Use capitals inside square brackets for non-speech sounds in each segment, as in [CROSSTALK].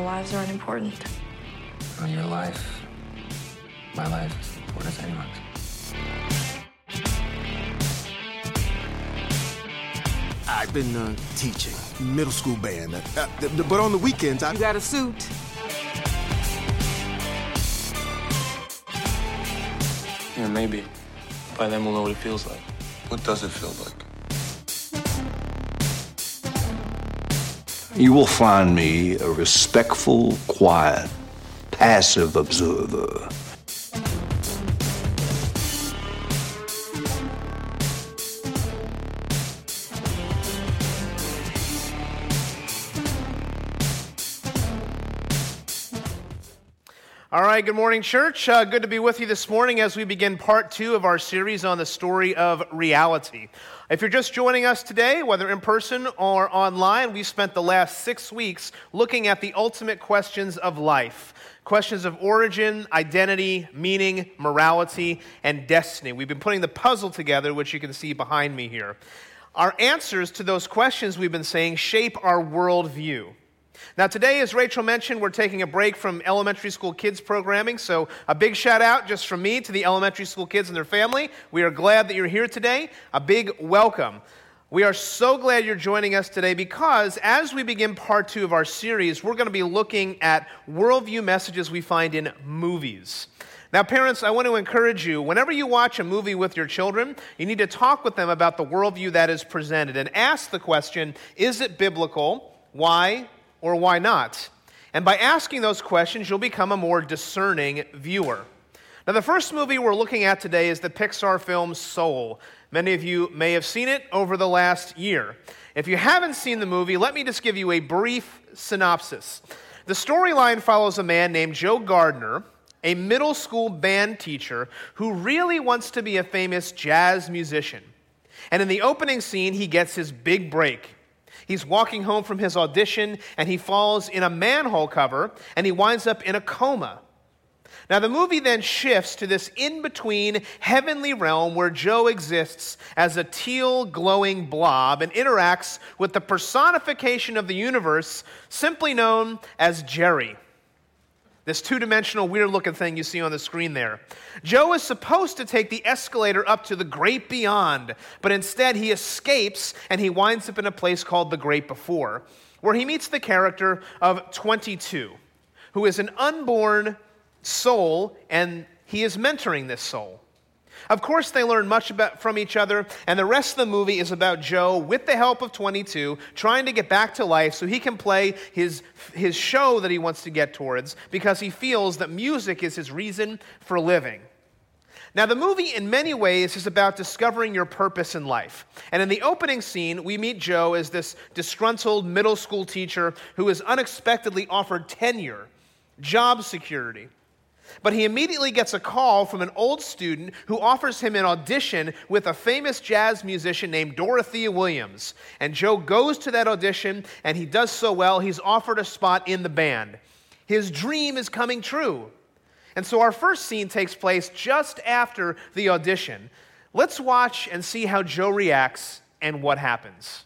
Our lives are unimportant. On your life, my life is important as anyone's. I've been uh, teaching middle school band, uh, uh, but on the weekends I. You got a suit. Yeah, maybe. By then we'll know what it feels like. What does it feel like? You will find me a respectful, quiet, passive observer. All right, good morning, church. Uh, good to be with you this morning as we begin part two of our series on the story of reality. If you're just joining us today, whether in person or online, we spent the last six weeks looking at the ultimate questions of life questions of origin, identity, meaning, morality, and destiny. We've been putting the puzzle together, which you can see behind me here. Our answers to those questions, we've been saying, shape our worldview. Now, today, as Rachel mentioned, we're taking a break from elementary school kids programming. So, a big shout out just from me to the elementary school kids and their family. We are glad that you're here today. A big welcome. We are so glad you're joining us today because as we begin part two of our series, we're going to be looking at worldview messages we find in movies. Now, parents, I want to encourage you whenever you watch a movie with your children, you need to talk with them about the worldview that is presented and ask the question is it biblical? Why? Or why not? And by asking those questions, you'll become a more discerning viewer. Now, the first movie we're looking at today is the Pixar film Soul. Many of you may have seen it over the last year. If you haven't seen the movie, let me just give you a brief synopsis. The storyline follows a man named Joe Gardner, a middle school band teacher who really wants to be a famous jazz musician. And in the opening scene, he gets his big break. He's walking home from his audition and he falls in a manhole cover and he winds up in a coma. Now, the movie then shifts to this in between heavenly realm where Joe exists as a teal glowing blob and interacts with the personification of the universe, simply known as Jerry. This two dimensional, weird looking thing you see on the screen there. Joe is supposed to take the escalator up to the great beyond, but instead he escapes and he winds up in a place called the great before, where he meets the character of 22, who is an unborn soul, and he is mentoring this soul. Of course, they learn much about, from each other, and the rest of the movie is about Joe, with the help of 22, trying to get back to life so he can play his, his show that he wants to get towards because he feels that music is his reason for living. Now, the movie, in many ways, is about discovering your purpose in life. And in the opening scene, we meet Joe as this disgruntled middle school teacher who is unexpectedly offered tenure, job security, but he immediately gets a call from an old student who offers him an audition with a famous jazz musician named Dorothea Williams. And Joe goes to that audition, and he does so well, he's offered a spot in the band. His dream is coming true. And so our first scene takes place just after the audition. Let's watch and see how Joe reacts and what happens.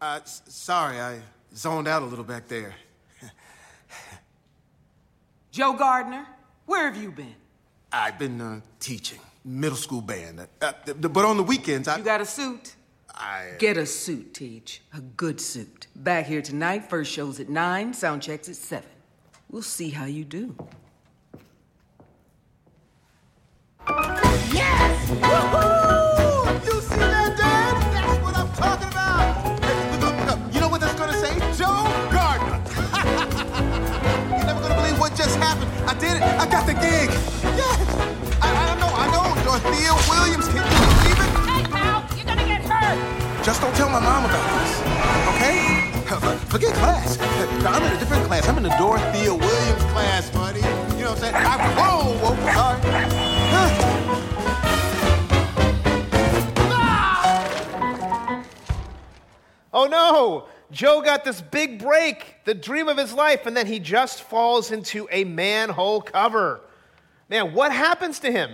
Uh, sorry, I zoned out a little back there. [LAUGHS] Joe Gardner, where have you been? I've been uh, teaching middle school band, uh, uh, but on the weekends I. You got a suit? I Get a suit, Teach. A good suit. Back here tonight, first show's at 9, sound checks at 7. We'll see how you do. Yes! Woohoo! Williams. Can you believe it? Hey, pal, you're gonna get hurt. Just don't tell my mom about this, okay? Forget class. I'm in a different class. I'm in the Dorothea Williams class, buddy. You know what I'm saying? I, whoa, whoa, sorry. Huh. Oh no! Joe got this big break, the dream of his life, and then he just falls into a manhole cover. Man, what happens to him?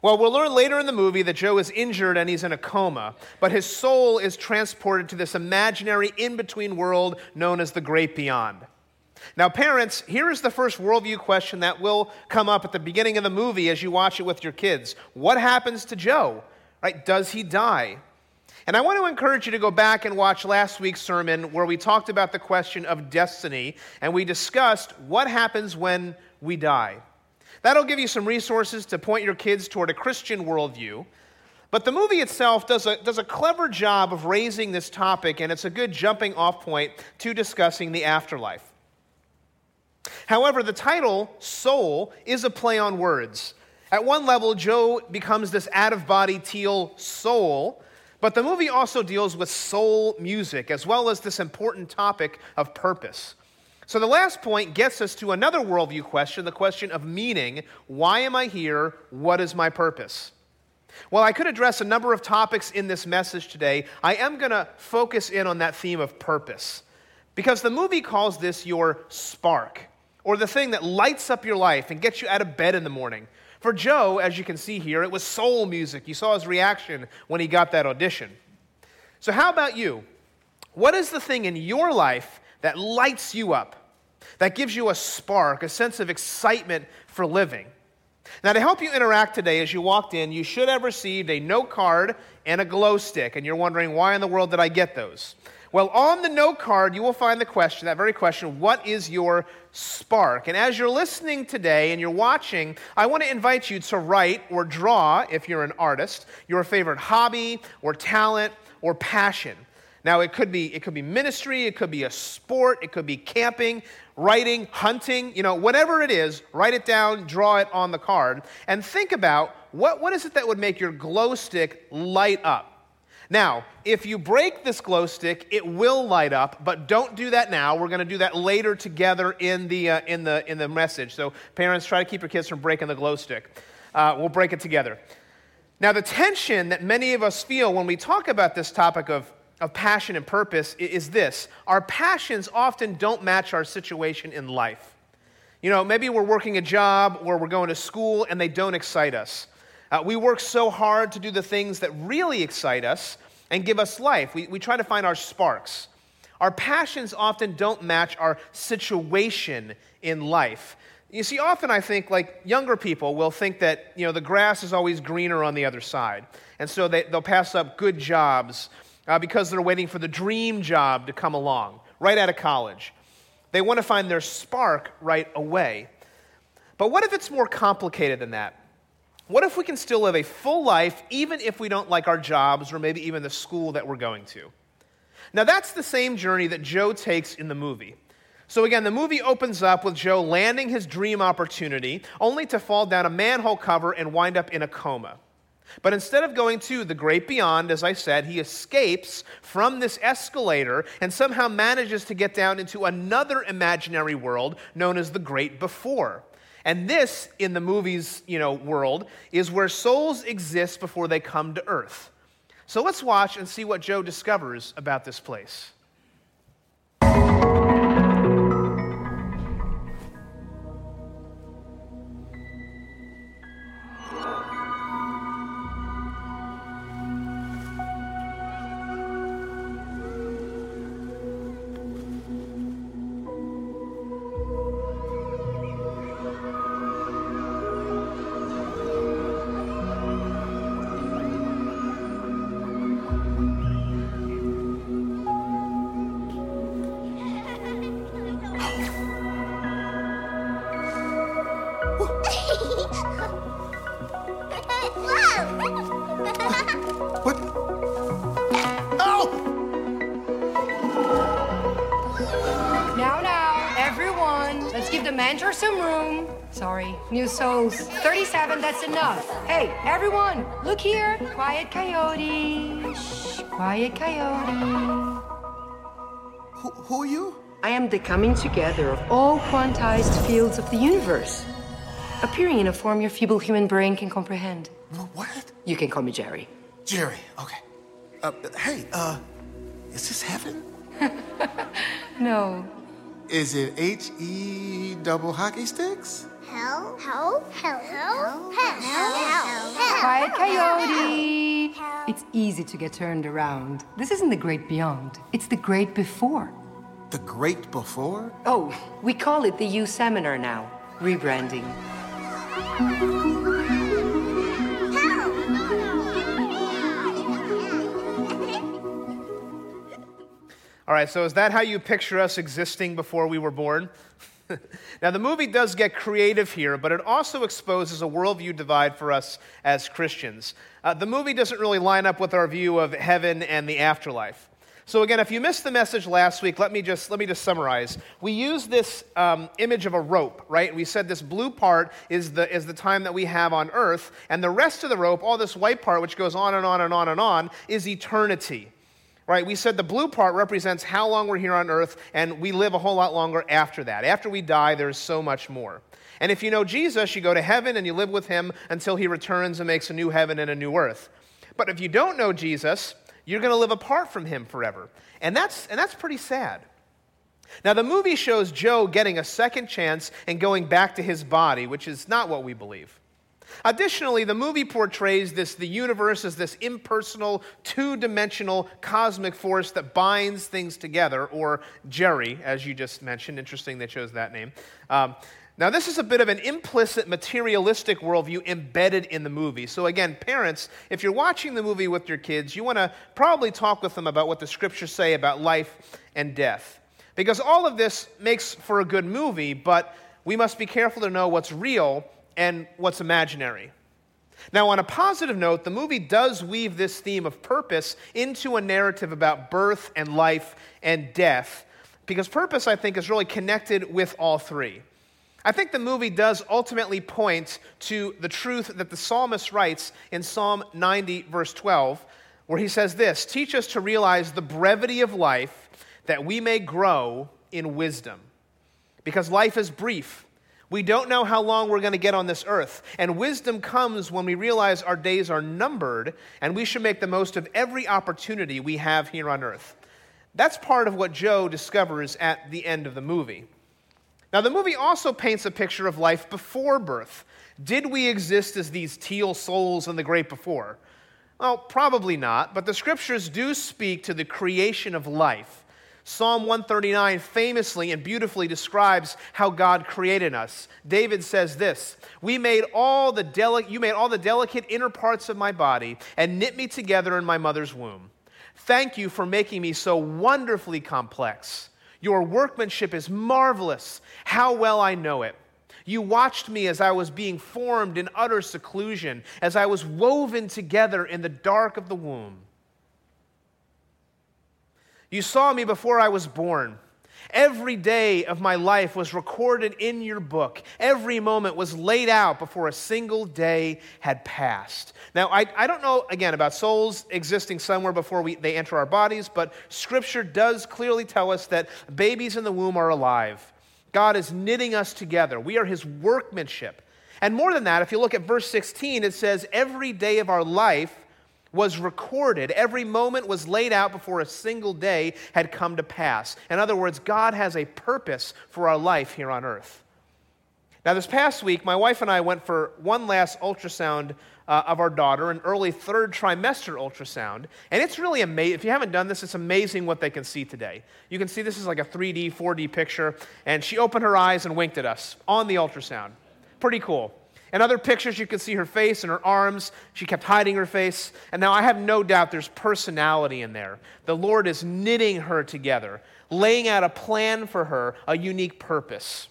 Well, we'll learn later in the movie that Joe is injured and he's in a coma, but his soul is transported to this imaginary in between world known as the great beyond. Now, parents, here is the first worldview question that will come up at the beginning of the movie as you watch it with your kids. What happens to Joe? Right? Does he die? And I want to encourage you to go back and watch last week's sermon where we talked about the question of destiny and we discussed what happens when we die. That'll give you some resources to point your kids toward a Christian worldview. But the movie itself does a, does a clever job of raising this topic, and it's a good jumping off point to discussing the afterlife. However, the title, Soul, is a play on words. At one level, Joe becomes this out of body teal soul, but the movie also deals with soul music as well as this important topic of purpose. So the last point gets us to another worldview question the question of meaning. Why am I here? What is my purpose? Well, I could address a number of topics in this message today. I am going to focus in on that theme of purpose because the movie calls this your spark or the thing that lights up your life and gets you out of bed in the morning. For Joe, as you can see here, it was soul music. You saw his reaction when he got that audition. So, how about you? What is the thing in your life that lights you up, that gives you a spark, a sense of excitement for living. Now, to help you interact today, as you walked in, you should have received a note card and a glow stick, and you're wondering, why in the world did I get those? Well, on the note card, you will find the question, that very question, what is your spark? And as you're listening today and you're watching, I want to invite you to write or draw, if you're an artist, your favorite hobby or talent or passion. Now, it could be, it could be ministry, it could be a sport, it could be camping, writing, hunting, you know, whatever it is, write it down, draw it on the card, and think about what, what is it that would make your glow stick light up? Now, if you break this glow stick, it will light up, but don't do that now. We're going to do that later together in the, uh, in, the, in the message. So, parents, try to keep your kids from breaking the glow stick. Uh, we'll break it together. Now, the tension that many of us feel when we talk about this topic of of passion and purpose is this our passions often don't match our situation in life. You know, maybe we're working a job where we're going to school and they don't excite us. Uh, we work so hard to do the things that really excite us and give us life. We, we try to find our sparks. Our passions often don't match our situation in life. You see, often I think, like younger people will think that, you know, the grass is always greener on the other side. And so they, they'll pass up good jobs uh, because they're waiting for the dream job to come along right out of college. They want to find their spark right away. But what if it's more complicated than that? What if we can still live a full life even if we don't like our jobs or maybe even the school that we're going to? Now, that's the same journey that Joe takes in the movie. So, again, the movie opens up with Joe landing his dream opportunity only to fall down a manhole cover and wind up in a coma. But instead of going to the great beyond, as I said, he escapes from this escalator and somehow manages to get down into another imaginary world known as the great before. And this, in the movie's you know, world, is where souls exist before they come to earth. So let's watch and see what Joe discovers about this place. New souls. 37, that's enough. Hey, everyone, look here. Quiet coyote. Shh, quiet coyote. Who, who are you? I am the coming together of all quantized fields of the universe, appearing in a form your feeble human brain can comprehend. What? You can call me Jerry. Jerry, okay. Uh, hey, uh, is this heaven? [LAUGHS] no, Is it H E double hockey sticks? Hell, hell, hell, hell, hell, hell, hell. Quiet coyote. It's easy to get turned around. This isn't the great beyond, it's the great before. The great before? Oh, we call it the You Seminar now. Rebranding. All right, so is that how you picture us existing before we were born? [LAUGHS] now, the movie does get creative here, but it also exposes a worldview divide for us as Christians. Uh, the movie doesn't really line up with our view of heaven and the afterlife. So again, if you missed the message last week, let me just let me just summarize. We used this um, image of a rope, right? We said this blue part is the is the time that we have on Earth, and the rest of the rope, all this white part, which goes on and on and on and on, is eternity right? We said the blue part represents how long we're here on earth, and we live a whole lot longer after that. After we die, there's so much more. And if you know Jesus, you go to heaven and you live with him until he returns and makes a new heaven and a new earth. But if you don't know Jesus, you're going to live apart from him forever. And that's, and that's pretty sad. Now, the movie shows Joe getting a second chance and going back to his body, which is not what we believe. Additionally, the movie portrays this the universe as this impersonal, two-dimensional cosmic force that binds things together, or Jerry, as you just mentioned. Interesting they chose that name. Um, now, this is a bit of an implicit materialistic worldview embedded in the movie. So, again, parents, if you're watching the movie with your kids, you want to probably talk with them about what the scriptures say about life and death. Because all of this makes for a good movie, but we must be careful to know what's real and what's imaginary. Now, on a positive note, the movie does weave this theme of purpose into a narrative about birth and life and death, because purpose, I think, is really connected with all three. I think the movie does ultimately point to the truth that the psalmist writes in Psalm 90, verse 12, where he says this Teach us to realize the brevity of life that we may grow in wisdom. Because life is brief we don't know how long we're going to get on this earth. And wisdom comes when we realize our days are numbered and we should make the most of every opportunity we have here on earth. That's part of what Joe discovers at the end of the movie. Now, the movie also paints a picture of life before birth. Did we exist as these teal souls in the great before? Well, probably not, but the scriptures do speak to the creation of life Psalm 139 famously and beautifully describes how God created us. David says this we made all the deli- You made all the delicate inner parts of my body and knit me together in my mother's womb. Thank you for making me so wonderfully complex. Your workmanship is marvelous. How well I know it. You watched me as I was being formed in utter seclusion, as I was woven together in the dark of the womb. You saw me before I was born. Every day of my life was recorded in your book. Every moment was laid out before a single day had passed. Now, I, I don't know, again, about souls existing somewhere before we, they enter our bodies, but Scripture does clearly tell us that babies in the womb are alive. God is knitting us together, we are His workmanship. And more than that, if you look at verse 16, it says, Every day of our life was recorded. Every moment was laid out before a single day had come to pass. In other words, God has a purpose for our life here on earth. Now, this past week, my wife and I went for one last ultrasound uh, of our daughter, an early third trimester ultrasound. And it's really amazing. If you haven't done this, it's amazing what they can see today. You can see this is like a 3D, 4D picture. And she opened her eyes and winked at us on the ultrasound. Pretty cool. In other pictures, you can see her face and her arms. She kept hiding her face. And now I have no doubt there's personality in there. The Lord is knitting her together, laying out a plan for her, a unique purpose.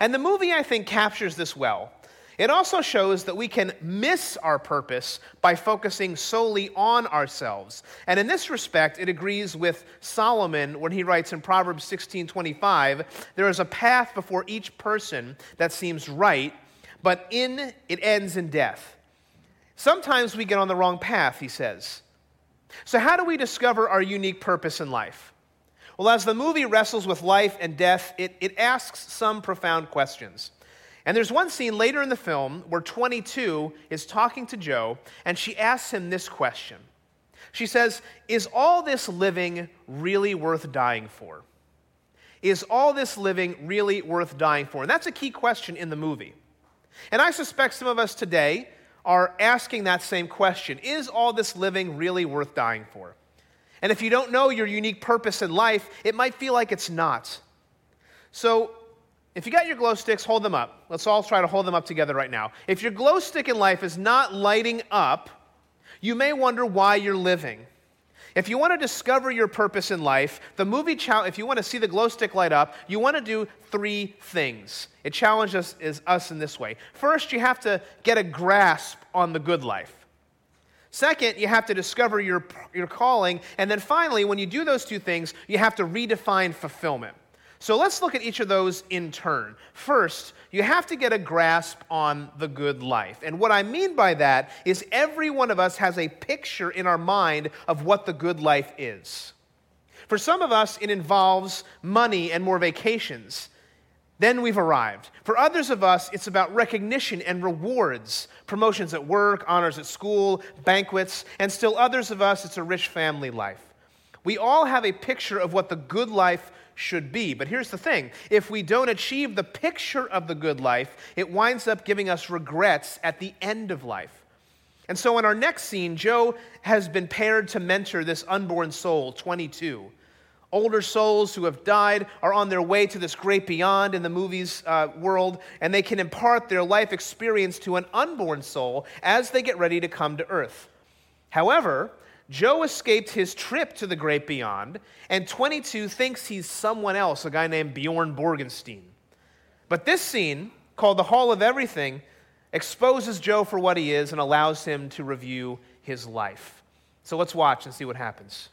And the movie, I think, captures this well. It also shows that we can miss our purpose by focusing solely on ourselves. And in this respect, it agrees with Solomon when he writes in Proverbs 16:25, there is a path before each person that seems right, but in it ends in death. Sometimes we get on the wrong path, he says. So, how do we discover our unique purpose in life? Well, as the movie wrestles with life and death, it, it asks some profound questions. And there's one scene later in the film where 22 is talking to Joe, and she asks him this question. She says, Is all this living really worth dying for? Is all this living really worth dying for? And that's a key question in the movie. And I suspect some of us today are asking that same question Is all this living really worth dying for? And if you don't know your unique purpose in life, it might feel like it's not. So, if you got your glow sticks, hold them up. Let's all try to hold them up together right now. If your glow stick in life is not lighting up, you may wonder why you're living. If you want to discover your purpose in life, the movie if you want to see the glow stick light up, you want to do three things. It challenges us, us in this way. First, you have to get a grasp on the good life. Second, you have to discover your, your calling. And then finally, when you do those two things, you have to redefine fulfillment. So let's look at each of those in turn. First, you have to get a grasp on the good life. And what I mean by that is every one of us has a picture in our mind of what the good life is. For some of us, it involves money and more vacations. Then we've arrived. For others of us, it's about recognition and rewards promotions at work, honors at school, banquets, and still others of us, it's a rich family life. We all have a picture of what the good life should be. But here's the thing if we don't achieve the picture of the good life, it winds up giving us regrets at the end of life. And so, in our next scene, Joe has been paired to mentor this unborn soul, 22. Older souls who have died are on their way to this great beyond in the movies uh, world, and they can impart their life experience to an unborn soul as they get ready to come to earth. However, Joe escaped his trip to the great beyond, and 22 thinks he's someone else, a guy named Bjorn Borgenstein. But this scene, called the Hall of Everything, exposes Joe for what he is and allows him to review his life. So let's watch and see what happens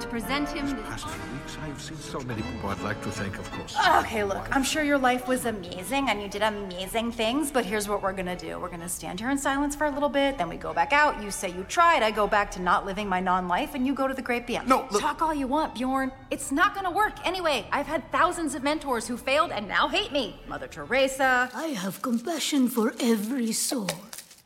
to present him. Past few weeks, I have seen so many people I'd like to thank, of course. Okay, look, I'm sure your life was amazing and you did amazing things, but here's what we're gonna do. We're gonna stand here in silence for a little bit, then we go back out. You say you tried, I go back to not living my non life, and you go to the great beyond. No, look. Talk all you want, Bjorn. It's not gonna work. Anyway, I've had thousands of mentors who failed and now hate me. Mother Teresa. I have compassion for every soul.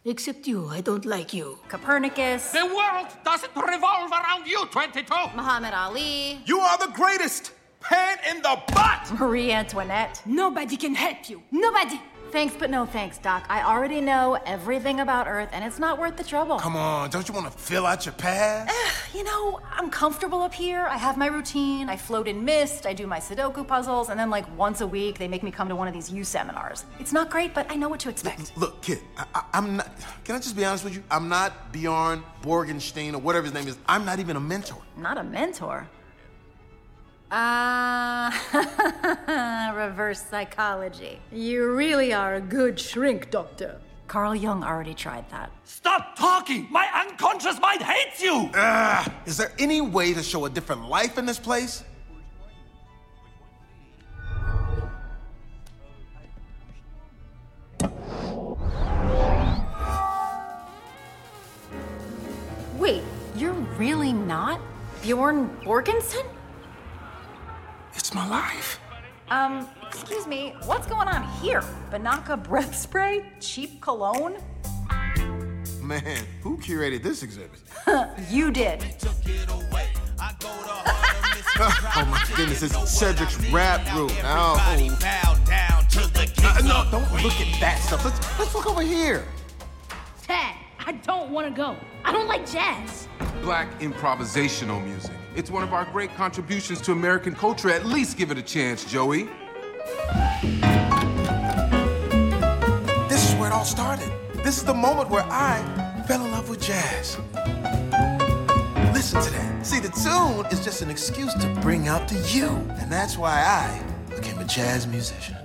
Except you, I don't like you. Copernicus. The world doesn't revolve around you, 22! Muhammad Ali. You are the greatest! Pan in the butt! Marie Antoinette. Nobody can help you. Nobody! Thanks, but no thanks, Doc. I already know everything about Earth, and it's not worth the trouble. Come on, don't you want to fill out your past? you know, I'm comfortable up here. I have my routine. I float in mist. I do my Sudoku puzzles, and then, like, once a week, they make me come to one of these You seminars. It's not great, but I know what to expect. Look, kid, I, am not. Can I just be honest with you? I'm not Bjorn Borgenstein or whatever his name is. I'm not even a mentor. Not a mentor? Ah, [LAUGHS] reverse psychology. You really are a good shrink, Doctor. Carl Jung already tried that. Stop talking! My unconscious mind hates you! Ah, is there any way to show a different life in this place? Wait, you're really not Bjorn Borgensson? It's my life. Um, excuse me, what's going on here? Binaca breath spray? Cheap cologne? Man, who curated this exhibit? [LAUGHS] you did. [LAUGHS] oh my goodness, it's Cedric's rap group. Oh. Uh, no, don't look at that stuff. Let's, let's look over here. Tad, I don't want to go. I don't like jazz. Black improvisational music. It's one of our great contributions to American culture. At least give it a chance, Joey. This is where it all started. This is the moment where I fell in love with jazz. Listen to that. See, the tune is just an excuse to bring out the you. And that's why I became a jazz musician.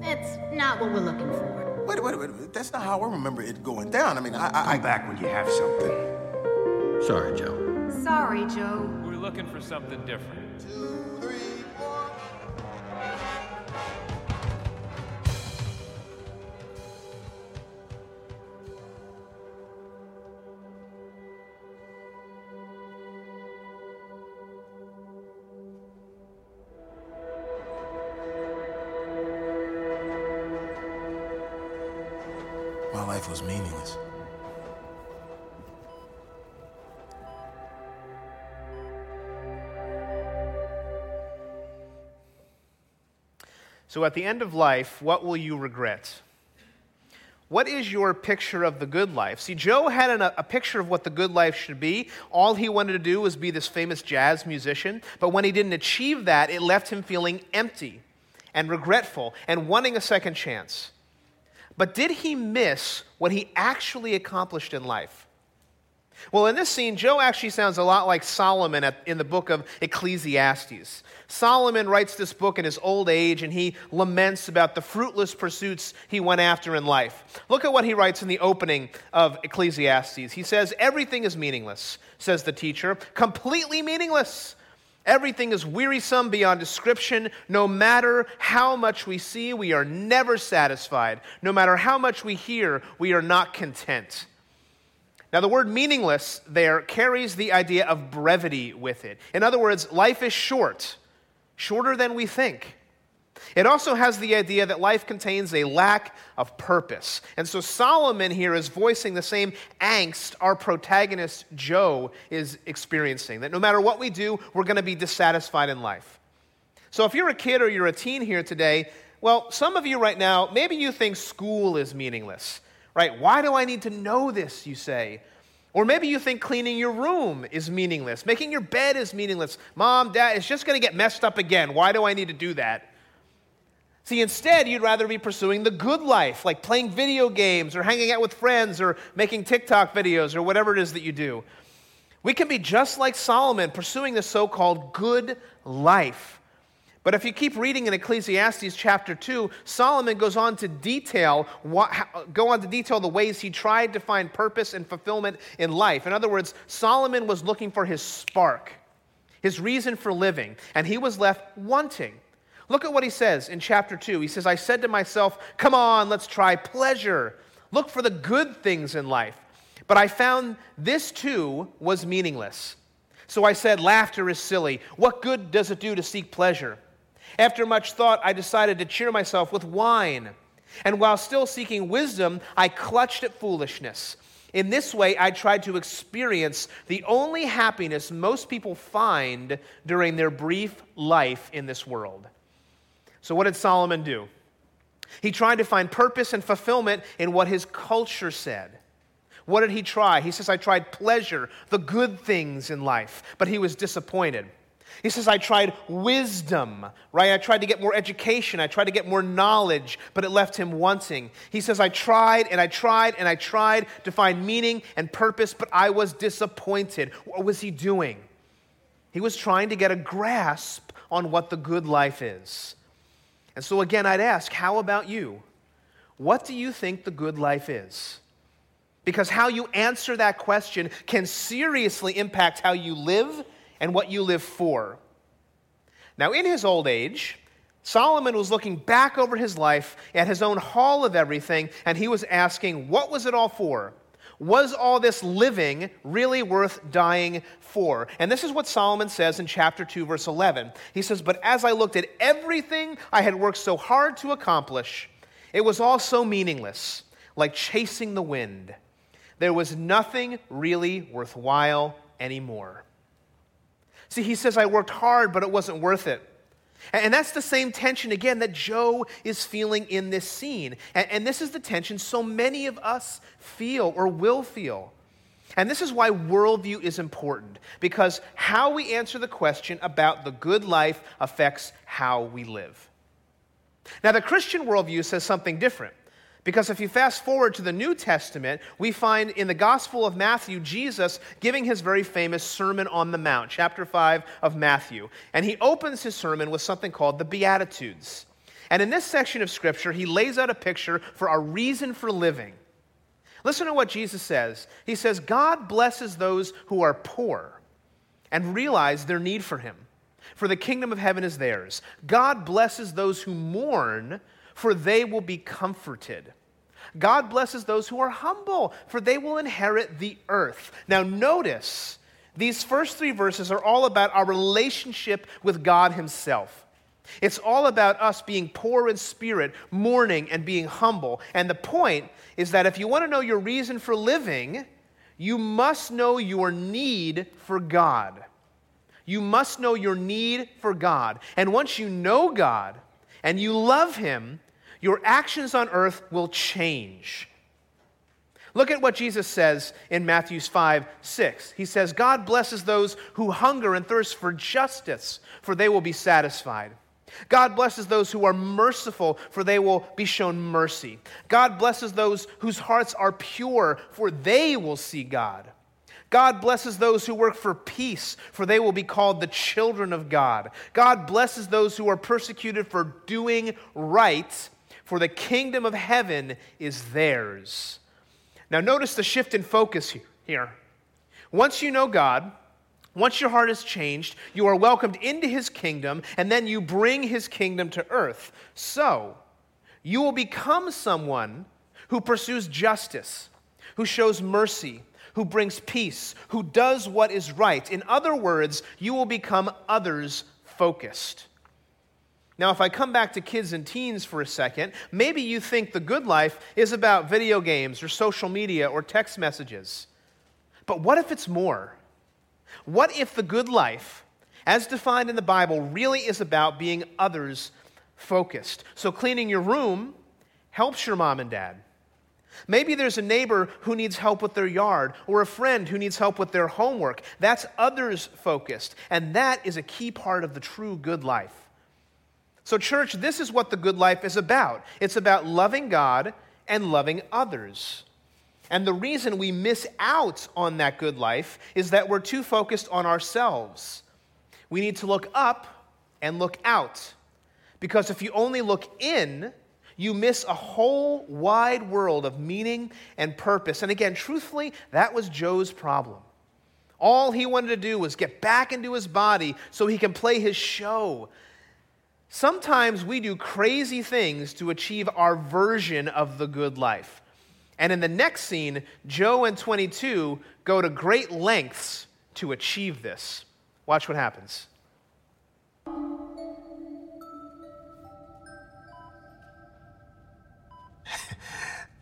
That's not what we're looking for. Wait, wait, wait. That's not how I remember it going down. I mean, I. I Come back when you have something. Sorry, Joe. Sorry, Joe. We're looking for something different. So at the end of life, what will you regret? What is your picture of the good life? See, Joe had an, a picture of what the good life should be. All he wanted to do was be this famous jazz musician. But when he didn't achieve that, it left him feeling empty and regretful and wanting a second chance. But did he miss what he actually accomplished in life? Well, in this scene, Joe actually sounds a lot like Solomon at, in the book of Ecclesiastes. Solomon writes this book in his old age and he laments about the fruitless pursuits he went after in life. Look at what he writes in the opening of Ecclesiastes. He says, Everything is meaningless, says the teacher, completely meaningless. Everything is wearisome beyond description. No matter how much we see, we are never satisfied. No matter how much we hear, we are not content. Now, the word meaningless there carries the idea of brevity with it. In other words, life is short, shorter than we think. It also has the idea that life contains a lack of purpose. And so Solomon here is voicing the same angst our protagonist Joe is experiencing that no matter what we do, we're going to be dissatisfied in life. So if you're a kid or you're a teen here today, well, some of you right now, maybe you think school is meaningless right? Why do I need to know this, you say? Or maybe you think cleaning your room is meaningless, making your bed is meaningless. Mom, dad, it's just going to get messed up again. Why do I need to do that? See, instead, you'd rather be pursuing the good life, like playing video games or hanging out with friends or making TikTok videos or whatever it is that you do. We can be just like Solomon, pursuing the so called good life. But if you keep reading in Ecclesiastes chapter 2, Solomon goes on to detail what, go on to detail the ways he tried to find purpose and fulfillment in life. In other words, Solomon was looking for his spark, his reason for living, and he was left wanting. Look at what he says in chapter 2. He says, I said to myself, Come on, let's try pleasure. Look for the good things in life. But I found this too was meaningless. So I said, Laughter is silly. What good does it do to seek pleasure? After much thought, I decided to cheer myself with wine. And while still seeking wisdom, I clutched at foolishness. In this way, I tried to experience the only happiness most people find during their brief life in this world. So, what did Solomon do? He tried to find purpose and fulfillment in what his culture said. What did he try? He says, I tried pleasure, the good things in life, but he was disappointed. He says, I tried wisdom, right? I tried to get more education. I tried to get more knowledge, but it left him wanting. He says, I tried and I tried and I tried to find meaning and purpose, but I was disappointed. What was he doing? He was trying to get a grasp on what the good life is. And so, again, I'd ask, how about you? What do you think the good life is? Because how you answer that question can seriously impact how you live and what you live for. Now, in his old age, Solomon was looking back over his life at his own Hall of Everything, and he was asking, what was it all for? Was all this living really worth dying for? And this is what Solomon says in chapter 2, verse 11. He says, But as I looked at everything I had worked so hard to accomplish, it was all so meaningless, like chasing the wind. There was nothing really worthwhile anymore. See, he says, I worked hard, but it wasn't worth it. And that's the same tension, again, that Joe is feeling in this scene. And this is the tension so many of us feel or will feel. And this is why worldview is important, because how we answer the question about the good life affects how we live. Now, the Christian worldview says something different. Because if you fast forward to the New Testament, we find in the Gospel of Matthew Jesus giving his very famous Sermon on the Mount, chapter 5 of Matthew. And he opens his sermon with something called the Beatitudes. And in this section of Scripture, he lays out a picture for our reason for living. Listen to what Jesus says. He says, God blesses those who are poor and realize their need for him, for the kingdom of heaven is theirs. God blesses those who mourn for they will be comforted. God blesses those who are humble, for they will inherit the earth. Now, notice these first three verses are all about our relationship with God Himself. It's all about us being poor in spirit, mourning, and being humble. And the point is that if you want to know your reason for living, you must know your need for God. You must know your need for God. And once you know God, and you love Him, your actions on earth will change. Look at what Jesus says in Matthew 5 6. He says, God blesses those who hunger and thirst for justice, for they will be satisfied. God blesses those who are merciful, for they will be shown mercy. God blesses those whose hearts are pure, for they will see God. God blesses those who work for peace, for they will be called the children of God. God blesses those who are persecuted for doing right, for the kingdom of heaven is theirs. Now, notice the shift in focus here. Once you know God, once your heart is changed, you are welcomed into his kingdom, and then you bring his kingdom to earth. So, you will become someone who pursues justice, who shows mercy, who brings peace, who does what is right. In other words, you will become others focused. Now, if I come back to kids and teens for a second, maybe you think the good life is about video games or social media or text messages. But what if it's more? What if the good life, as defined in the Bible, really is about being others focused? So, cleaning your room helps your mom and dad. Maybe there's a neighbor who needs help with their yard or a friend who needs help with their homework. That's others focused, and that is a key part of the true good life. So, church, this is what the good life is about it's about loving God and loving others. And the reason we miss out on that good life is that we're too focused on ourselves. We need to look up and look out. Because if you only look in, you miss a whole wide world of meaning and purpose. And again, truthfully, that was Joe's problem. All he wanted to do was get back into his body so he can play his show, Sometimes we do crazy things to achieve our version of the good life. And in the next scene, Joe and 22 go to great lengths to achieve this. Watch what happens.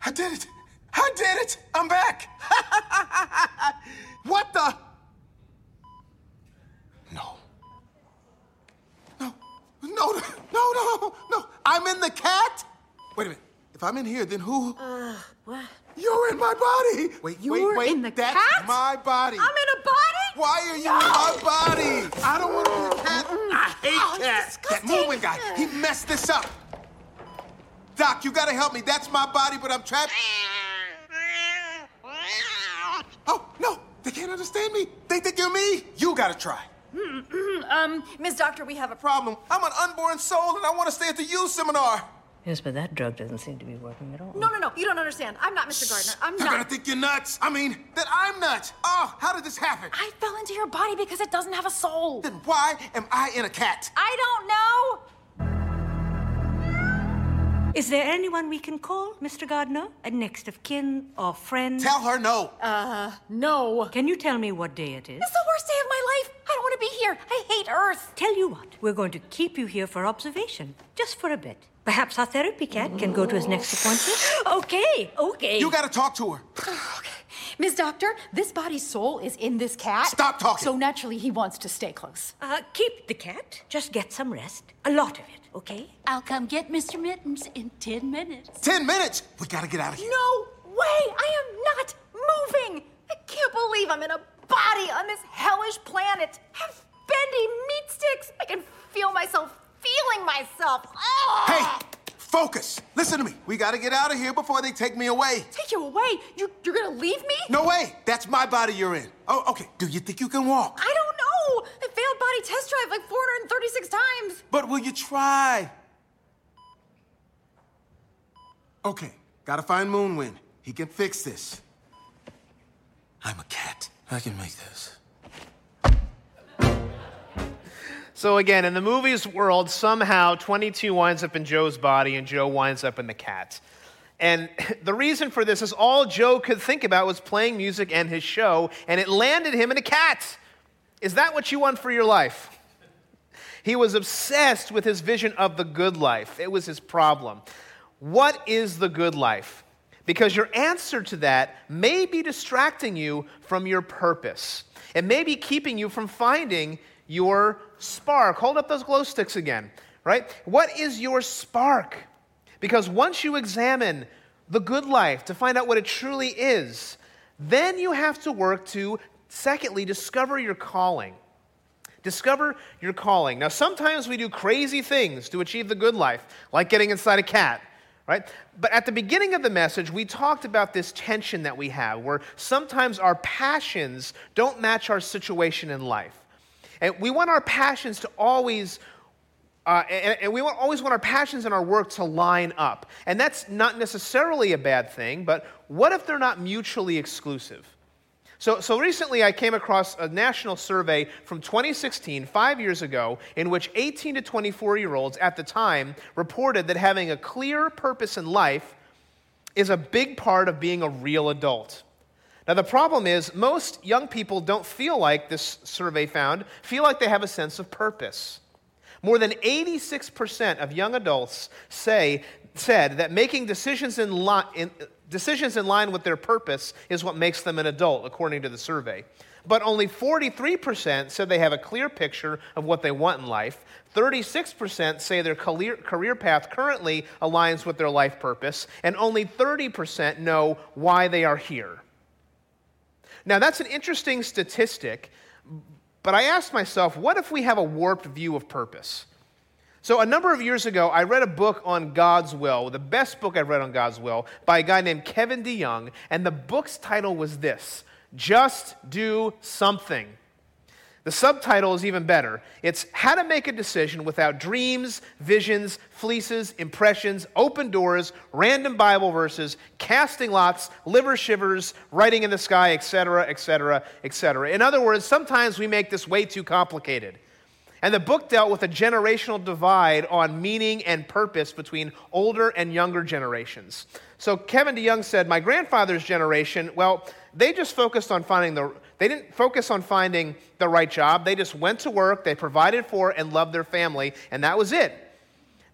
I did it! I did it! I'm back! [LAUGHS] what the? No, no, no, no. No, no. I'm in the cat. Wait a minute. If I'm in here, then who? Uh, what? You're in my body. Wait, You're wait, wait. in the That's cat? my body. I'm in a body? Why are you No. in my body? I don't want to be a cat. I hate Oh, cats. That moving guy, he messed this up. Doc, you gotta help me. That's my body, but I'm trapped. Oh, no. They can't understand me. They think you're me. You gotta try. um, Miss Doctor, we have a problem. I'm an unborn soul and I want to stay at the youth seminar. Yes, but that drug doesn't seem to be working at all. No, no, no. You don't understand. I'm not Mr. Gardner. I'm They're not. gonna think you're nuts. I mean, that I'm nuts. Oh, how did this happen? I fell into your body because it doesn't have a soul. Then why am I in a cat? I don't know. Is there anyone we can call, Mr. Gardner? A next of kin or friend? Tell her no. Uh, no. Can you tell me what day it is? It's the worst day of my life. I don't want to be here. I hate Earth. Tell you what, we're going to keep you here for observation, just for a bit. Perhaps our therapy cat can go to his next appointment. [GASPS] Okay, okay. You gotta talk to her. [SIGHS] Miss Doctor, this body's soul is in this cat. Stop talking. So naturally, he wants to stay close. Uh, keep the cat. Just get some rest. A lot of it, okay? I'll come get Mr. Mittens in ten minutes. Ten minutes. We gotta get out of here. No way! I am not moving! I can't believe I'm in a body on this hellish planet. Have bendy meat sticks. I can feel myself feeling myself. Ugh! Hey, focus. Listen to me. We gotta get out of here before they take me away. Take you away? You, you're gonna leave me? No way. That's my body you're in. Oh, okay. Do you think you can walk? I don't know. I failed body test drive like 436 times. But will you try? Okay, gotta find Moonwind. He can fix this. I'm a cat. I can make this. So, again, in the movie's world, somehow 22 winds up in Joe's body and Joe winds up in the cat. And [LAUGHS] the reason for this is all Joe could think about was playing music and his show, and it landed him in a cat. Is that what you want for your life? He was obsessed with his vision of the good life. It was his problem. What is the good life? Because your answer to that may be distracting you from your purpose. It may be keeping you from finding your spark. Hold up those glow sticks again. right? What is your spark? Because once you examine the good life to find out what it truly is, then you have to work to, secondly, discover your calling. Discover your calling. Now, sometimes we do crazy things to achieve the good life, like getting inside a cat, right? But at the beginning of the message, we talked about this tension that we have, where sometimes our passions don't match our situation in life. And we want our passions to always uh, and, and, we always want our passions and our work to line up. And that's not necessarily a bad thing, but what if they're not mutually exclusive? So, so recently I came across a national survey from 2016, five years ago, in which 18 to 24 year olds at the time reported that having a clear purpose in life is a big part of being a real adult. Now, the problem is, most young people don't feel like, this survey found, feel like they have a sense of purpose. More than 86% of young adults say, said that making decisions in, li- in, decisions in line with their purpose is what makes them an adult, according to the survey. But only 43% said they have a clear picture of what they want in life. 36% say their career, career path currently aligns with their life purpose. And only 30% know why they are here. Now, that's an interesting statistic but I asked myself, what if we have a warped view of purpose? So, a number of years ago, I read a book on God's will, the best book I've read on God's will, by a guy named Kevin DeYoung, and the book's title was this Just Do Something. The subtitle is even better. It's How to Make a Decision Without Dreams, Visions, Fleeces, Impressions, Open Doors, Random Bible Verses, Casting Lots, Liver Shivers, Writing in the Sky, etc., etc., etc. In other words, sometimes we make this way too complicated. And the book dealt with a generational divide on meaning and purpose between older and younger generations. So Kevin DeYoung said, My grandfather's generation, well, they just focused on finding the they didn't focus on finding the right job. They just went to work, they provided for and loved their family, and that was it.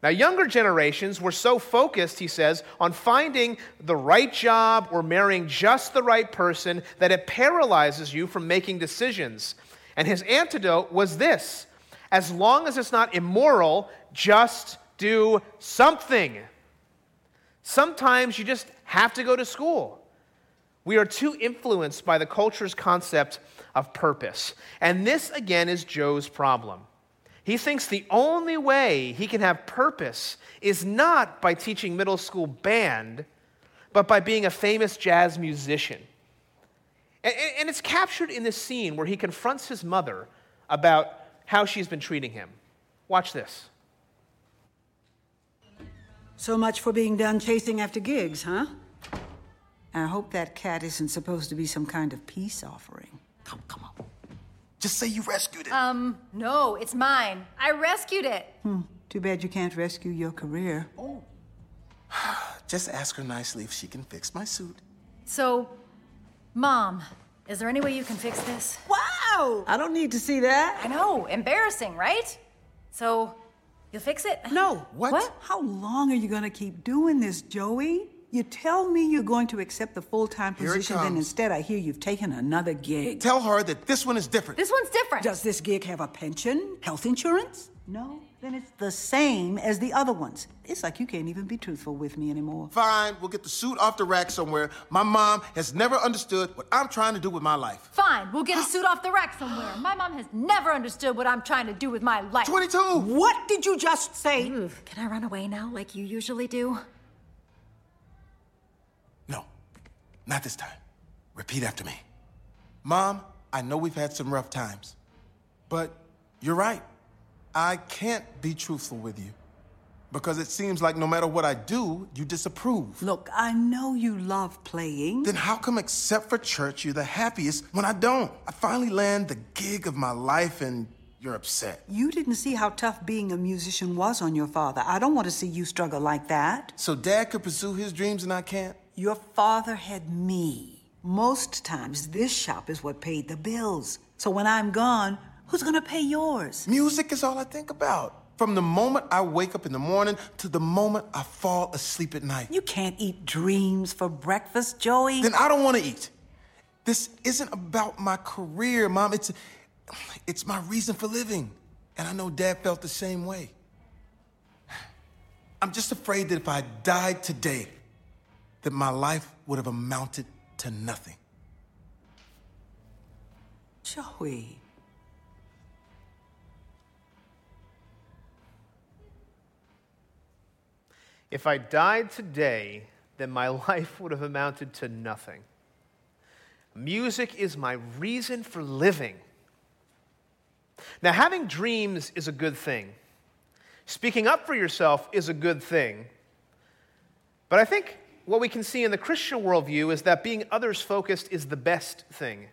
Now, younger generations were so focused, he says, on finding the right job or marrying just the right person that it paralyzes you from making decisions. And his antidote was this as long as it's not immoral, just do something. Sometimes you just have to go to school. We are too influenced by the culture's concept of purpose. And this, again, is Joe's problem. He thinks the only way he can have purpose is not by teaching middle school band, but by being a famous jazz musician. And, it's captured in this scene where he confronts his mother about how she's been treating him. Watch this. So much for being done chasing after gigs, huh? I hope that cat isn't supposed to be some kind of peace offering. Come, come on. Just say you rescued it. Um, no, it's mine. I rescued it. Hmm. Too bad you can't rescue your career. Oh. [SIGHS] Just ask her nicely if she can fix my suit. So, Mom, is there any way you can fix this? Wow! I don't need to see that. I know, embarrassing, right? So, you'll fix it? No. What? What? How long are you gonna keep doing this, Joey? You tell me you're going to accept the full time position, then instead I hear you've taken another gig. Tell her that this one is different. This one's different. Does this gig have a pension? Health insurance? No? Then it's the same as the other ones. It's like you can't even be truthful with me anymore. Fine, we'll get the suit off the rack somewhere. My mom has never understood what I'm trying to do with my life. Fine, we'll get a suit off the rack somewhere. My mom has never understood what I'm trying to do with my life. 22! What did you just say? Can I run away now like you usually do? No, not this time. Repeat after me. Mom, I know we've had some rough times, but you're right. I can't be truthful with you because it seems like no matter what I do, you disapprove. Look, I know you love playing. Then how come, except for church, you're the happiest when I don't? I finally land the gig of my life and you're upset. You didn't see how tough being a musician was on your father. I don't want to see you struggle like that. So dad could pursue his dreams and I can't? Your father had me. Most times, this shop is what paid the bills. So when I'm gone, who's gonna pay yours? Music is all I think about. From the moment I wake up in the morning to the moment I fall asleep at night. You can't eat dreams for breakfast, Joey. Then I don't wanna eat. This isn't about my career, Mom. It's, it's my reason for living. And I know Dad felt the same way. I'm just afraid that if I died today, that my life would have amounted to nothing. Joey. If I died today, then my [LAUGHS] life would have amounted to nothing. Music is my reason for living. Now, having dreams is a good thing. Speaking up for yourself is a good thing. But I think what we can see in the Christian worldview is that being others focused is the best thing.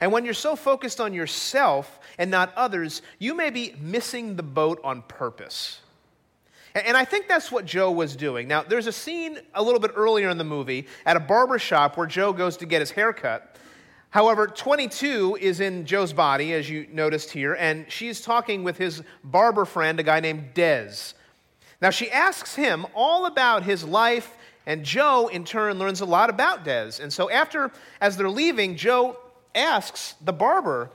And when you're so focused on yourself and not others, you may be missing the boat on purpose. And I think that's what Joe was doing. Now, there's a scene a little bit earlier in the movie at a barber shop where Joe goes to get his haircut. However, 22 is in Joe's body, as you noticed here, and she's talking with his barber friend, a guy named Dez. Now, she asks him all about his life, and Joe, in turn, learns a lot about Dez. And so, after, as they're leaving, Joe asks the barber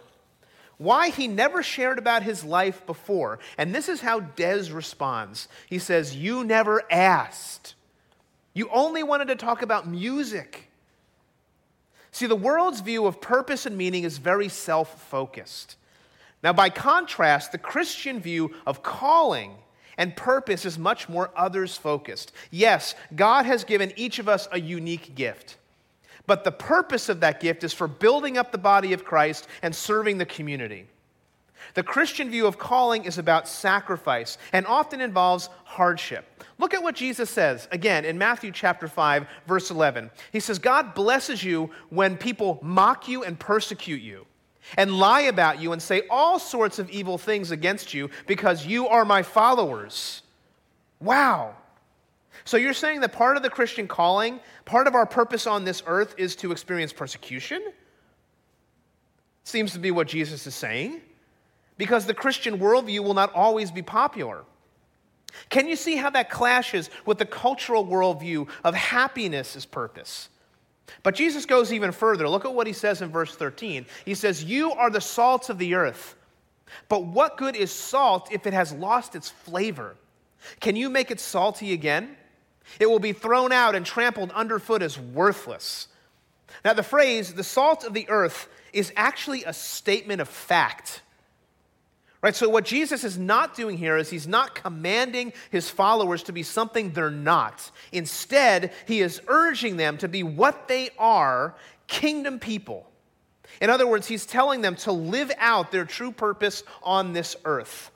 why he never shared about his life before. And this is how Dez responds. He says, You never asked. You only wanted to talk about music. See, the world's view of purpose and meaning is very self focused. Now, by contrast, the Christian view of calling and purpose is much more others focused. Yes, God has given each of us a unique gift. But the purpose of that gift is for building up the body of Christ and serving the community. The Christian view of calling is about sacrifice and often involves hardship. Look at what Jesus says again in Matthew chapter 5 verse 11. He says God blesses you when people mock you and persecute you and lie about you and say all sorts of evil things against you because you are my followers. Wow. So you're saying that part of the Christian calling, part of our purpose on this earth is to experience persecution? Seems to be what Jesus is saying. Because the Christian worldview will not always be popular. Can you see how that clashes with the cultural worldview of happiness as purpose? But Jesus goes even further. Look at what he says in verse 13. He says, You are the salt of the earth. But what good is salt if it has lost its flavor? Can you make it salty again? It will be thrown out and trampled underfoot as worthless. Now, the phrase, the salt of the earth, is actually a statement of fact. Right? So, what Jesus is not doing here is he's not commanding his followers to be something they're not. Instead, he is urging them to be what they are kingdom people. In other words, he's telling them to live out their true purpose on this earth.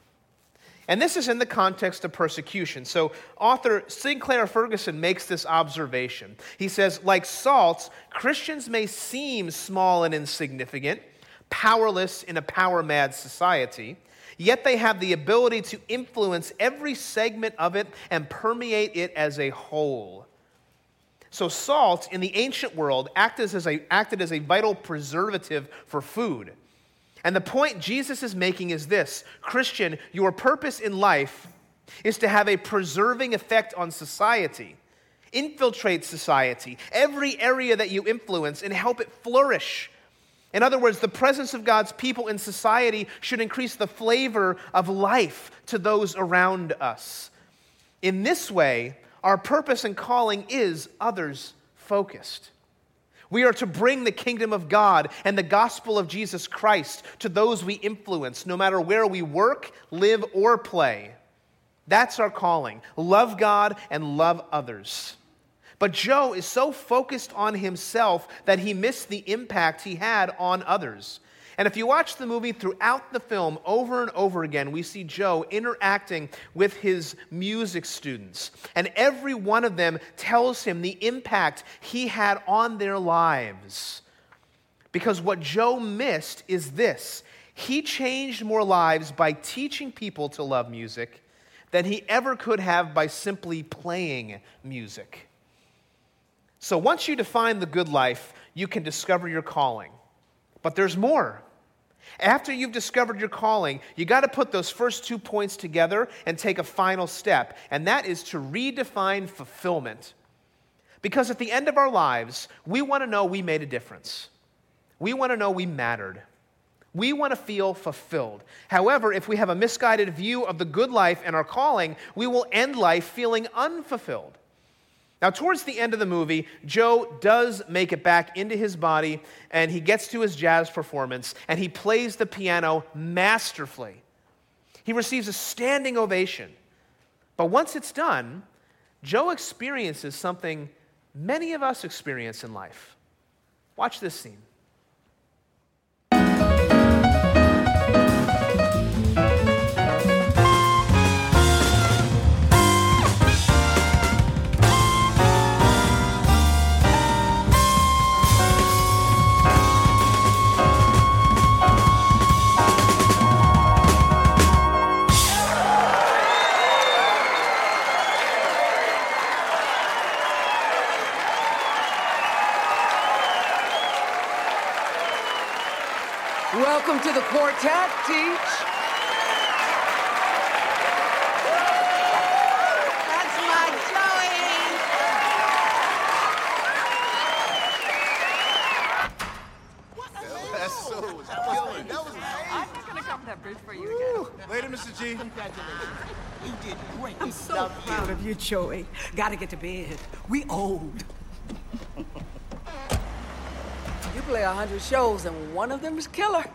And this is in the context of persecution. So, author Sinclair Ferguson makes this observation. He says, like salt, Christians may seem small and insignificant, powerless in a power mad society, yet they have the ability to influence every segment of it and permeate it as a whole. So, salt in the ancient world acted as a, acted as a vital preservative for food. And the point Jesus is making is this Christian, your purpose in life is to have a preserving effect on society, infiltrate society, every area that you influence, and help it flourish. In other words, the presence of God's people in society should increase the flavor of life to those around us. In this way, our purpose and calling is others focused. We are to bring the kingdom of God and the gospel of Jesus Christ to those we influence, no matter where we work, live, or play. That's our calling. Love God and love others. But Joe is so focused on himself that he missed the impact he had on others. And if you watch the movie throughout the film over and over again, we see Joe interacting with his music students. And every one of them tells him the impact he had on their lives. Because what Joe missed is this he changed more lives by teaching people to love music than he ever could have by simply playing music. So once you define the good life, you can discover your calling. But there's more. After you've discovered your calling, you got to put those first two points together and take a final step, and that is to redefine fulfillment. Because at the end of our lives, we want to know we made a difference. We want to know we mattered. We want to feel fulfilled. However, if we have a misguided view of the good life and our calling, we will end life feeling unfulfilled. Now, towards the end of the movie, Joe does make it back into his body and he gets to his jazz performance and he plays the piano masterfully. He receives a standing ovation. But once it's done, Joe experiences something many of us experience in life. Watch this scene. Welcome to the quartet, Teach. That's my Joey. That's so was killing. That was amazing. I'm just gonna come that bridge for you again. Later, Mr. G. Congratulations. You did great. I'm so proud of you, Joey. Gotta get to bed. We old. You play a hundred shows and one of them is killer.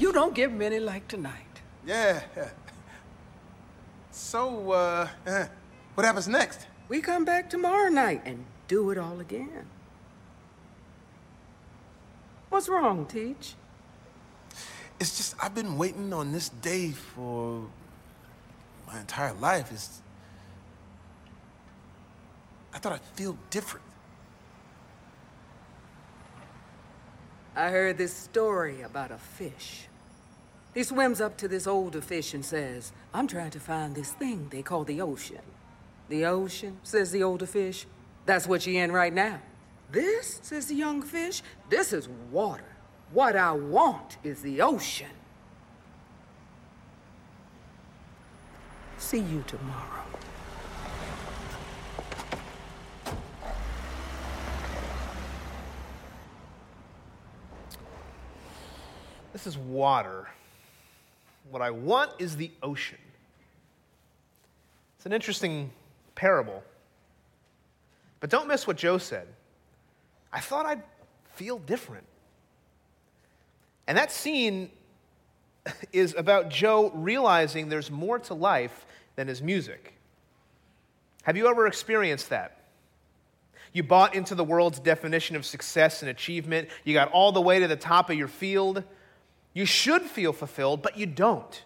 You don't get many like tonight. Yeah. So, uh, eh, what happens next? We come back tomorrow night and do it all again. What's wrong, Teach? It's just I've been waiting on this day for my entire life. It's I thought I'd feel different. I heard this story about a fish. He swims up to this older fish and says, I'm trying to find this thing they call the ocean. The ocean, says the older fish. That's what you're in right now. This, says the young fish, this is water. What I want is the ocean. See you tomorrow. This is water. What I want is the ocean. It's an interesting parable. But don't miss what Joe said. I thought I'd feel different. And that scene [LAUGHS] is about Joe realizing there's more to life than his music. Have you ever experienced that? You bought into the world's definition of success and achievement. You got all the way to the top of your field. You should feel fulfilled, but you don't.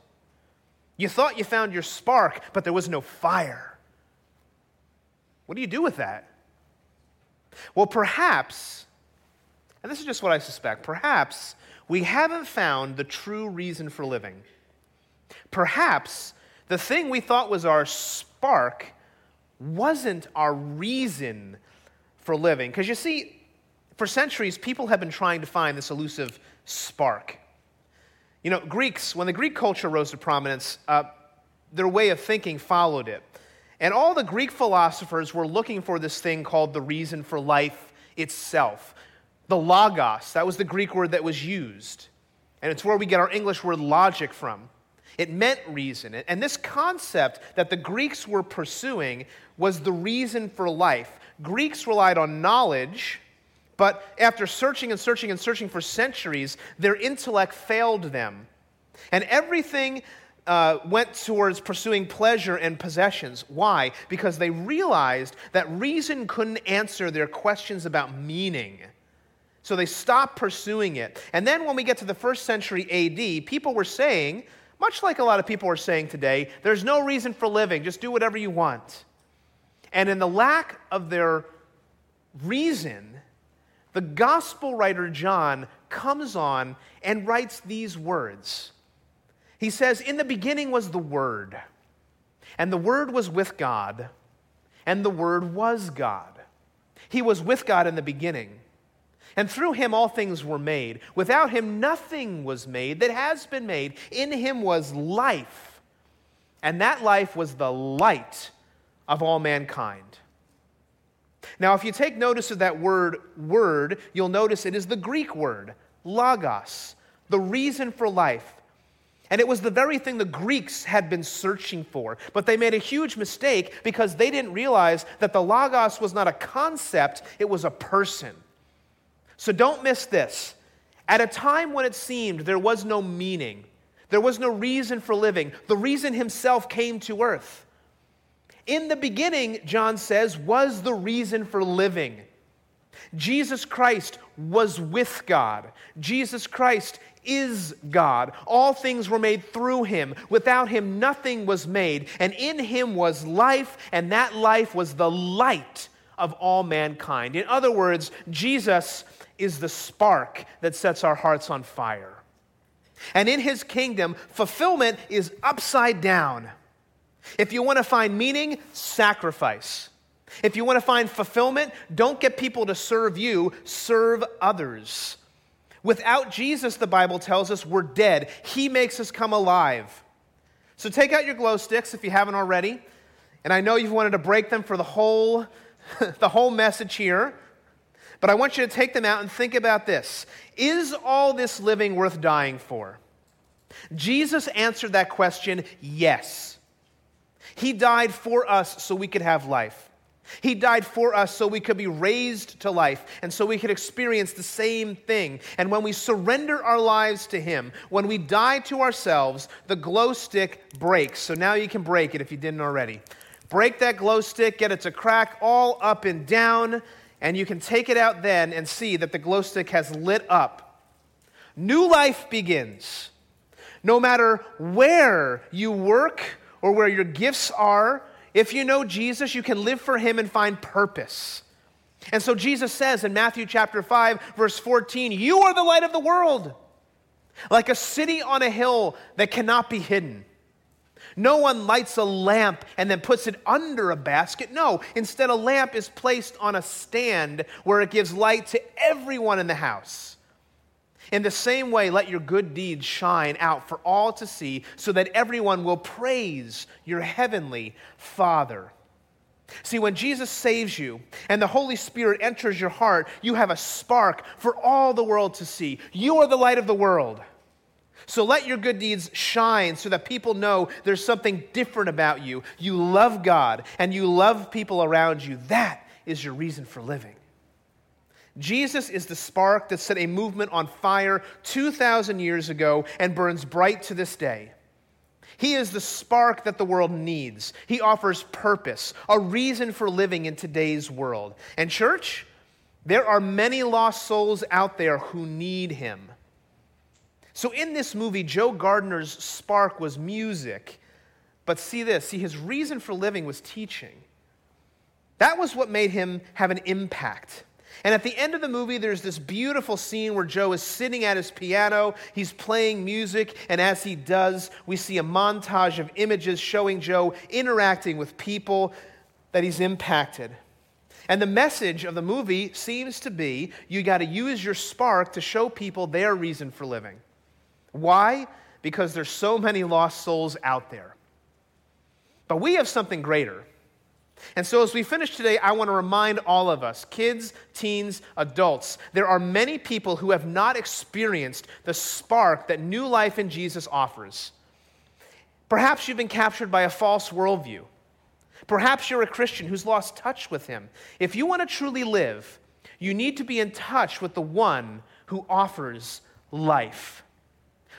You thought you found your spark, but there was no fire. What do you do with that? Well, perhaps, and this is just what I suspect, perhaps we haven't found the true reason for living. Perhaps the thing we thought was our spark wasn't our reason for living. Because you see, for centuries, people have been trying to find this elusive spark. You know, Greeks, when the Greek culture rose to prominence, uh, their way of thinking followed it. And all the Greek philosophers were looking for this thing called the reason for life itself. The logos, that was the Greek word that was used. And it's where we get our English word logic from. It meant reason. And this concept that the Greeks were pursuing was the reason for life. Greeks relied on knowledge, but after searching and searching and searching for centuries, their intellect failed them. And everything uh, went towards pursuing pleasure and possessions. Why? Because they realized that reason couldn't answer their questions about meaning. So they stopped pursuing it. And then when we get to the first century AD, people were saying, much like a lot of people are saying today, there's no reason for living, just do whatever you want. And in the lack of their reason, the gospel writer John comes on and writes these words. He says, In the beginning was the Word, and the Word was with God, and the Word was God. He was with God in the beginning. And through him all things were made. Without him nothing was made that has been made. In him was life, and that life was the light of all mankind. Now, if you take notice of that word, word, you'll notice it is the Greek word, logos. the reason for life. And it was the very thing the Greeks had been searching for. But they made a huge mistake because they didn't realize that the Logos was not a concept, it was a person. So don't miss this. At a time when it seemed there was no meaning, there was no reason for living, the reason himself came to earth. In the beginning, John says, was the reason for living. Jesus Christ was with God. Jesus Christ is God. All things were made through him. Without him, nothing was made. And in him was life, and that life was the light of all mankind. In other words, Jesus is the spark that sets our hearts on fire. And in his kingdom, fulfillment is upside down. If you want to find meaning, sacrifice. If you want to find fulfillment, don't get people to serve you, serve others. Without Jesus, the Bible tells us we're dead. He makes us come alive. So take out your glow sticks if you haven't already. And I know you've wanted to break them for the whole, [LAUGHS] the whole message here. But I want you to take them out and think about this Is all this living worth dying for? Jesus answered that question yes. He died for us so we could have life. He died for us so we could be raised to life and so we could experience the same thing. And when we surrender our lives to Him, when we die to ourselves, the glow stick breaks. So now you can break it if you didn't already. Break that glow stick, get it to crack all up and down, and you can take it out then and see that the glow stick has lit up. New life begins. No matter where you work or where your gifts are, if you know Jesus, you can live for him and find purpose. And so Jesus says in Matthew chapter 5, verse 14, You are the light of the world, like a city on a hill that cannot be hidden. No one lights a lamp and then puts it under a basket. No, instead, a lamp is placed on a stand where it gives light to everyone in the house. In the same way, let your good deeds shine out for all to see, so that everyone will praise your heavenly Father. See, when Jesus saves you and the Holy Spirit enters your heart, you have a spark for all the world to see. You are the light of the world. So let your good deeds shine so that people know there's something different about you. You love God and you love people around you. That is your reason for living. Jesus is the spark that set a movement on fire 2,000 years ago and burns bright to this day. He is the spark that the world needs. He offers purpose, a reason for living in today's world. And, church, there are many lost souls out there who need him. So, in this movie, Joe Gardner's spark was music. But see this see, his reason for living was teaching. That was what made him have an impact. And at the end of the movie, there's this beautiful scene where Joe is sitting at his piano. He's playing music, and as he does, we see a montage of images showing Joe interacting with people that he's impacted. And the message of the movie seems to be you got to use your spark to show people their reason for living. Why? Because there's so many lost souls out there. But we have something greater. And so, as we finish today, I want to remind all of us kids, teens, adults there are many people who have not experienced the spark that new life in Jesus offers. Perhaps you've been captured by a false worldview. Perhaps you're a Christian who's lost touch with Him. If you want to truly live, you need to be in touch with the one who offers life.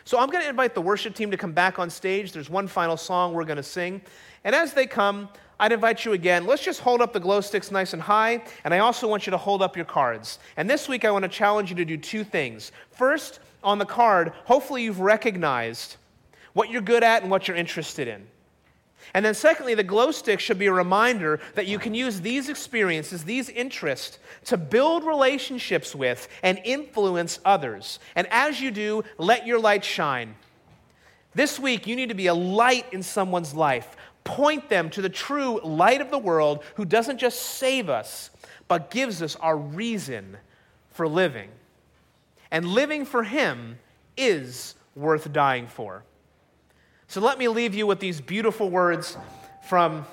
So I'm going to invite the worship team to come back on stage. There's one final song we're going to sing. And as they come, I'd invite you again, let's just hold up the glow sticks nice and high, and I also want you to hold up your cards. And this week, I want to challenge you to do two things. First, on the card, hopefully you've recognized what you're good at and what you're interested in. And then, secondly, the glow stick should be a reminder that you can use these experiences, these interests, to build relationships with and influence others. And as you do, let your light shine. This week, you need to be a light in someone's life, point them to the true light of the world who doesn't just save us, but gives us our reason for living. And living for Him is worth dying for. So let me leave you with these beautiful words from,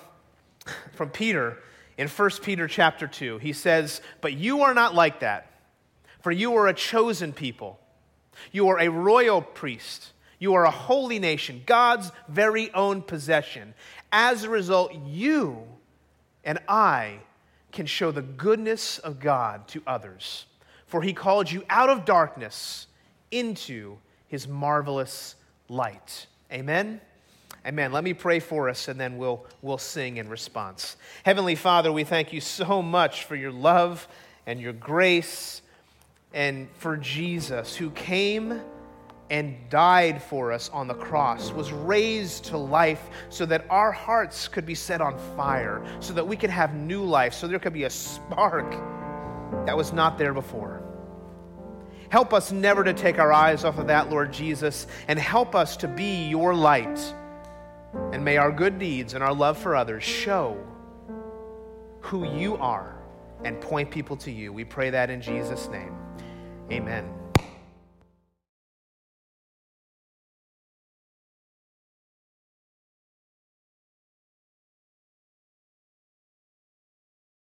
from Peter in 1 Peter chapter 2. He says, But you are not like that, for you are a chosen people, You are a royal priest. You are a holy nation, God's very own possession. As a result, you and I can show the goodness of God to others. For he called you out of darkness into his marvelous light. Amen. Amen. Let me pray for us and then we'll, we'll sing in response. Heavenly Father, we thank you so much for your love and your grace and for Jesus who came and died for us on the cross, was raised to life so that our hearts could be set on fire, so that we could have new life, so there could be a spark that was not there before. Help us never to take our eyes off of that, Lord Jesus, and help us to be your light. And may our good deeds and our love for others show who you are and point people to you. We pray that in Jesus' name. Amen.